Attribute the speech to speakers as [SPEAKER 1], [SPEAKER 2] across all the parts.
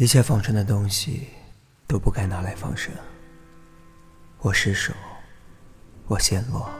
[SPEAKER 1] 一切放生的东西都不该拿来放生。我失手，我陷落，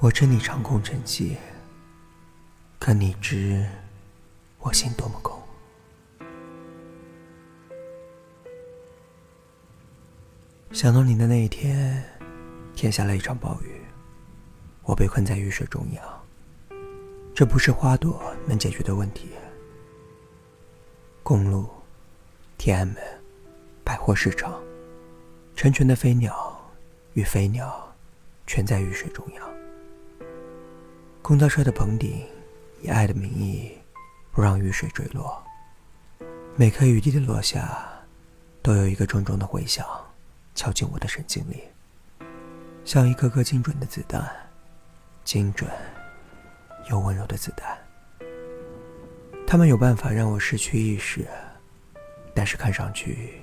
[SPEAKER 1] 我知你长空沉寂，可你知我心多么空。想到你的那一天，天下了一场暴雨，我被困在雨水中央。这不是花朵能解决的问题。公路、天安门、百货市场，成群的飞鸟与飞鸟，全在雨水中央。公交车的棚顶，以爱的名义，不让雨水坠落。每颗雨滴的落下，都有一个重重的回响。敲进我的神经里，像一颗颗精准的子弹，精准又温柔的子弹。他们有办法让我失去意识，但是看上去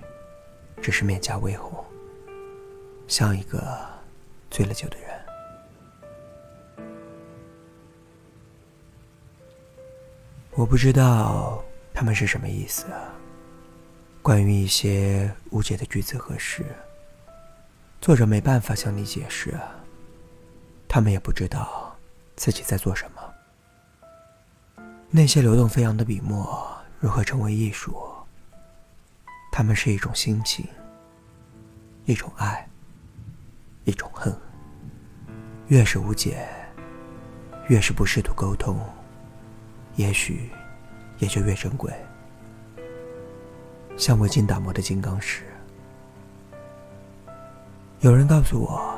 [SPEAKER 1] 只是面颊微红，像一个醉了酒的人。我不知道他们是什么意思，关于一些无解的句子和事。作者没办法向你解释，他们也不知道自己在做什么。那些流动飞扬的笔墨如何成为艺术？它们是一种心情，一种爱，一种恨。越是无解，越是不试图沟通，也许也就越珍贵。像未经打磨的金刚石。有人告诉我，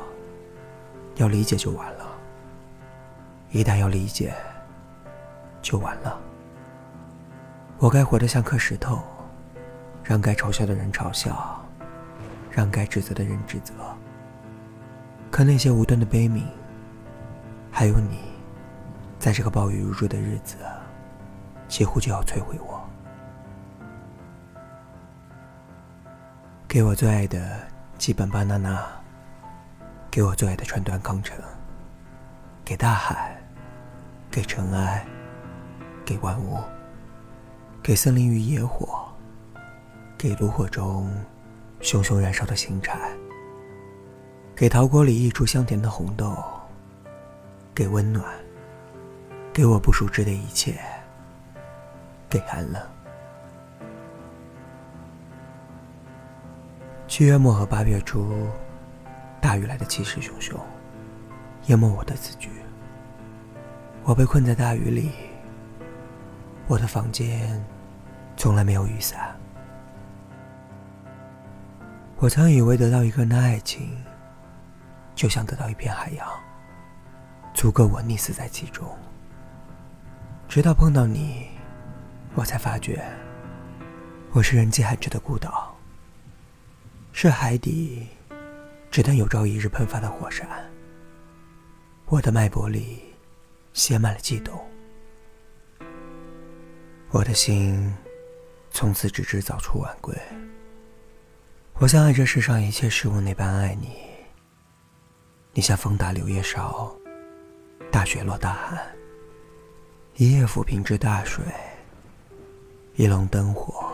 [SPEAKER 1] 要理解就完了。一旦要理解，就完了。我该活得像颗石头，让该嘲笑的人嘲笑，让该指责的人指责。可那些无端的悲悯，还有你，在这个暴雨如注的日子，几乎就要摧毁我。给我最爱的。基本巴娜娜，给我最爱的川端康成，给大海，给尘埃，给万物，给森林与野火，给炉火中熊熊燃烧的星柴，给陶锅里溢出香甜的红豆，给温暖，给我不熟知的一切，给寒冷。七月末和八月初，大雨来的气势汹汹，淹没我的字句。我被困在大雨里，我的房间从来没有雨伞。我曾以为得到一个人的爱情，就像得到一片海洋，足够我溺死在其中。直到碰到你，我才发觉，我是人迹罕至的孤岛。是海底，只等有朝一日喷发的火山。我的脉搏里，写满了悸动。我的心，从此只知早出晚归。我像爱这世上一切事物那般爱你。你像风打柳叶梢，大雪落大寒。一夜抚平至大水，一笼灯火，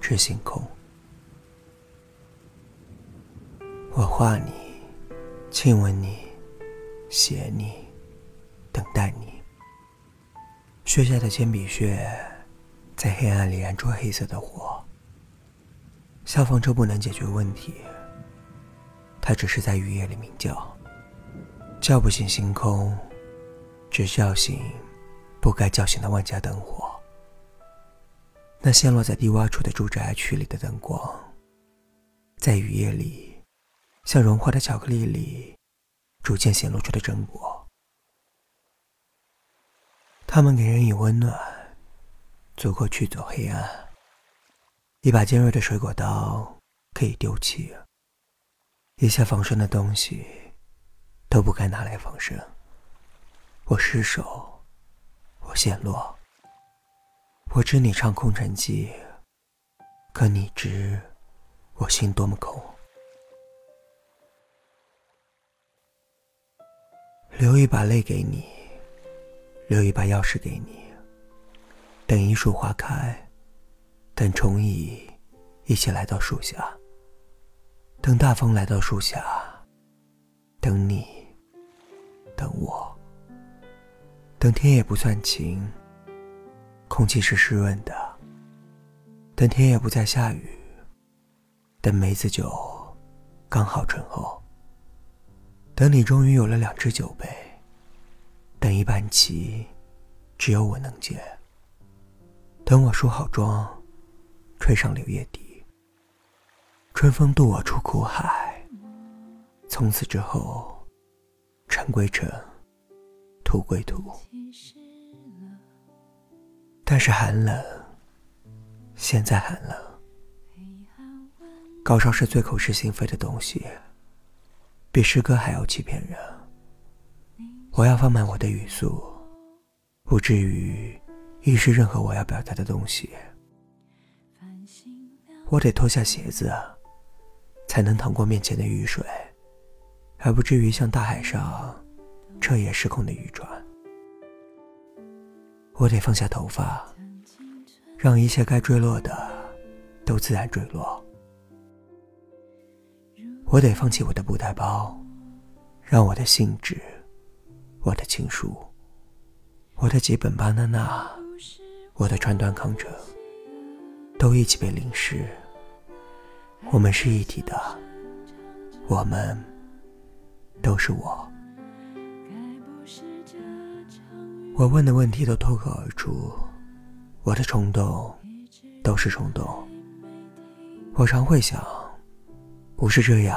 [SPEAKER 1] 至星空。我画你，亲吻你，写你，等待你。雪下的铅笔屑，在黑暗里燃出黑色的火。消防车不能解决问题，它只是在雨夜里鸣叫，叫不醒星空，只叫醒不该叫醒的万家灯火。那陷落在低洼处的住宅区里的灯光，在雨夜里。像融化的巧克力里，逐渐显露出的真果。它们给人以温暖，足够驱走黑暗。一把尖锐的水果刀可以丢弃，一切防身的东西都不该拿来防身。我失手，我陷落。我知你唱空城计，可你知我心多么空。留一把泪给你，留一把钥匙给你，等一树花开，等虫蚁一起来到树下，等大风来到树下，等你，等我，等天也不算晴，空气是湿润的，等天也不再下雨，等梅子酒刚好醇厚，等你终于有了两只酒杯，等一盘棋只有我能解。等我梳好妆，吹上柳叶笛，春风渡我出苦海。从此之后，尘归尘，土归土。但是寒冷，现在寒冷。高烧是最口是心非的东西，比诗歌还要欺骗人。我要放慢我的语速，不至于。遗失任何我要表达的东西，我得脱下鞋子，才能淌过面前的雨水，而不至于像大海上彻夜失控的渔船。我得放下头发，让一切该坠落的都自然坠落。我得放弃我的布袋包，让我的信纸、我的情书、我的几本巴娜娜。我的川端康成都一起被淋湿。我们是一体的，我们都是我。我问的问题都脱口而出，我的冲动都是冲动。我常会想，不是这样，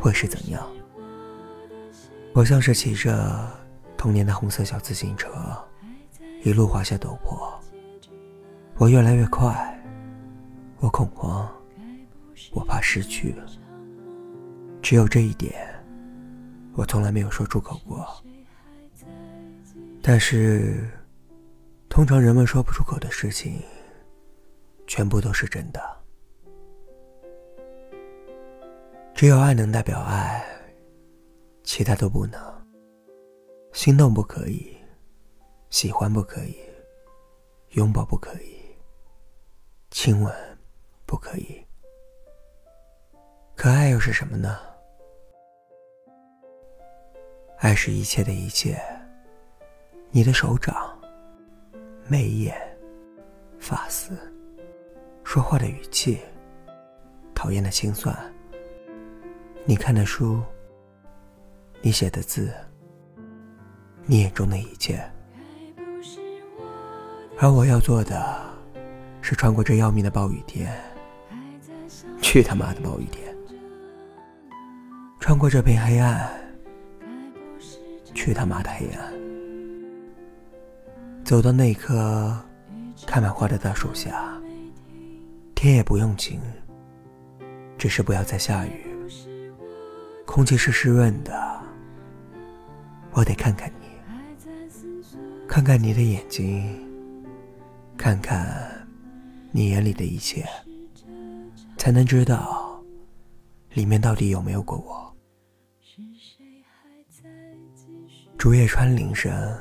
[SPEAKER 1] 会是怎样？我像是骑着童年的红色小自行车。一路滑下陡坡，我越来越快，我恐慌，我怕失去。只有这一点，我从来没有说出口过。但是，通常人们说不出口的事情，全部都是真的。只有爱能代表爱，其他都不能。心动不可以。喜欢不可以，拥抱不可以，亲吻不可以，可爱又是什么呢？爱是一切的一切。你的手掌、眉眼、发丝、说话的语气、讨厌的心酸，你看的书、你写的字、你眼中的一切。而我要做的，是穿过这要命的暴雨天，去他妈的暴雨天！穿过这片黑暗，去他妈的黑暗！走到那棵开满花的大树下，天也不用晴，只是不要再下雨。空气是湿润的，我得看看你，看看你的眼睛。看看你眼里的一切，才能知道里面到底有没有过我。竹叶穿林声，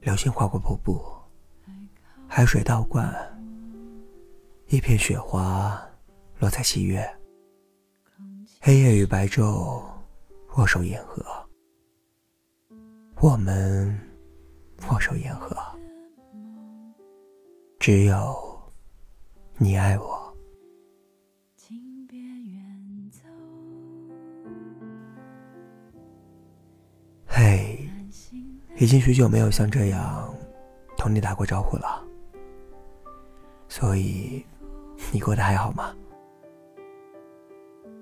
[SPEAKER 1] 流星划过瀑布，海水倒灌，一片雪花落在七月。黑夜与白昼握手言和，我们握手言和。只有你爱我。嘿，已经许久没有像这样同你打过招呼了，所以你过得还好吗？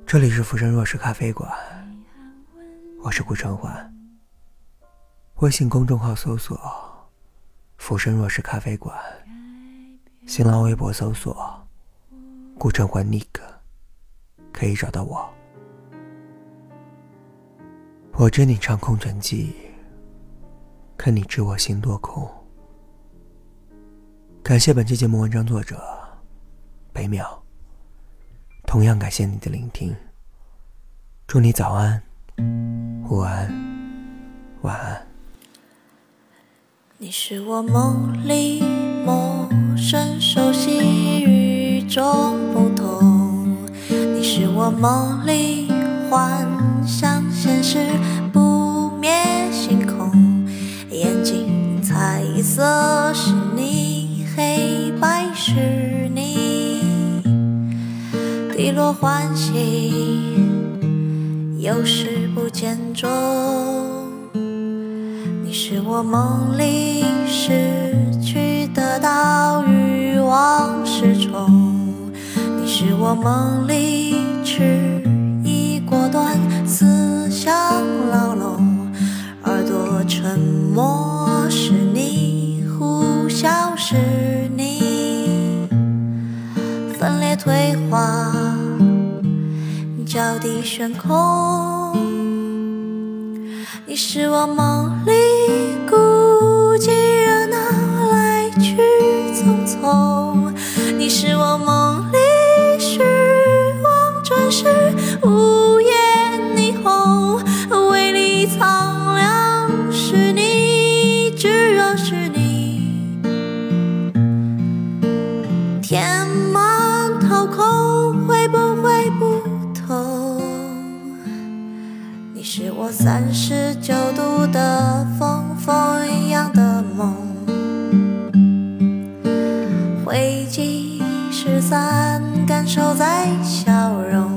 [SPEAKER 1] 这里是浮生若世咖啡馆，我是顾春欢。微信公众号搜索“浮生若世咖啡馆”。新浪微博搜索“顾城环 Nick”，可以找到我。我知你唱空城计，可你知我心多空。感谢本期节目文章作者北淼，同样感谢你的聆听。祝你早安、午安、晚安。
[SPEAKER 2] 你是我梦里梦。生熟悉。与众不同。你是我梦里幻想，现实不灭星空。眼睛彩色是你，黑白是你，低落欢喜，有时不见踪。你是我梦里失望失重，你是我梦里迟疑果断思想牢笼，耳朵沉默是你，呼啸是你，分裂退化，脚底悬空。你是我梦里填满掏空，会不会不同？你是我三十九度的风，风一样的梦，灰烬失散，感受在消融。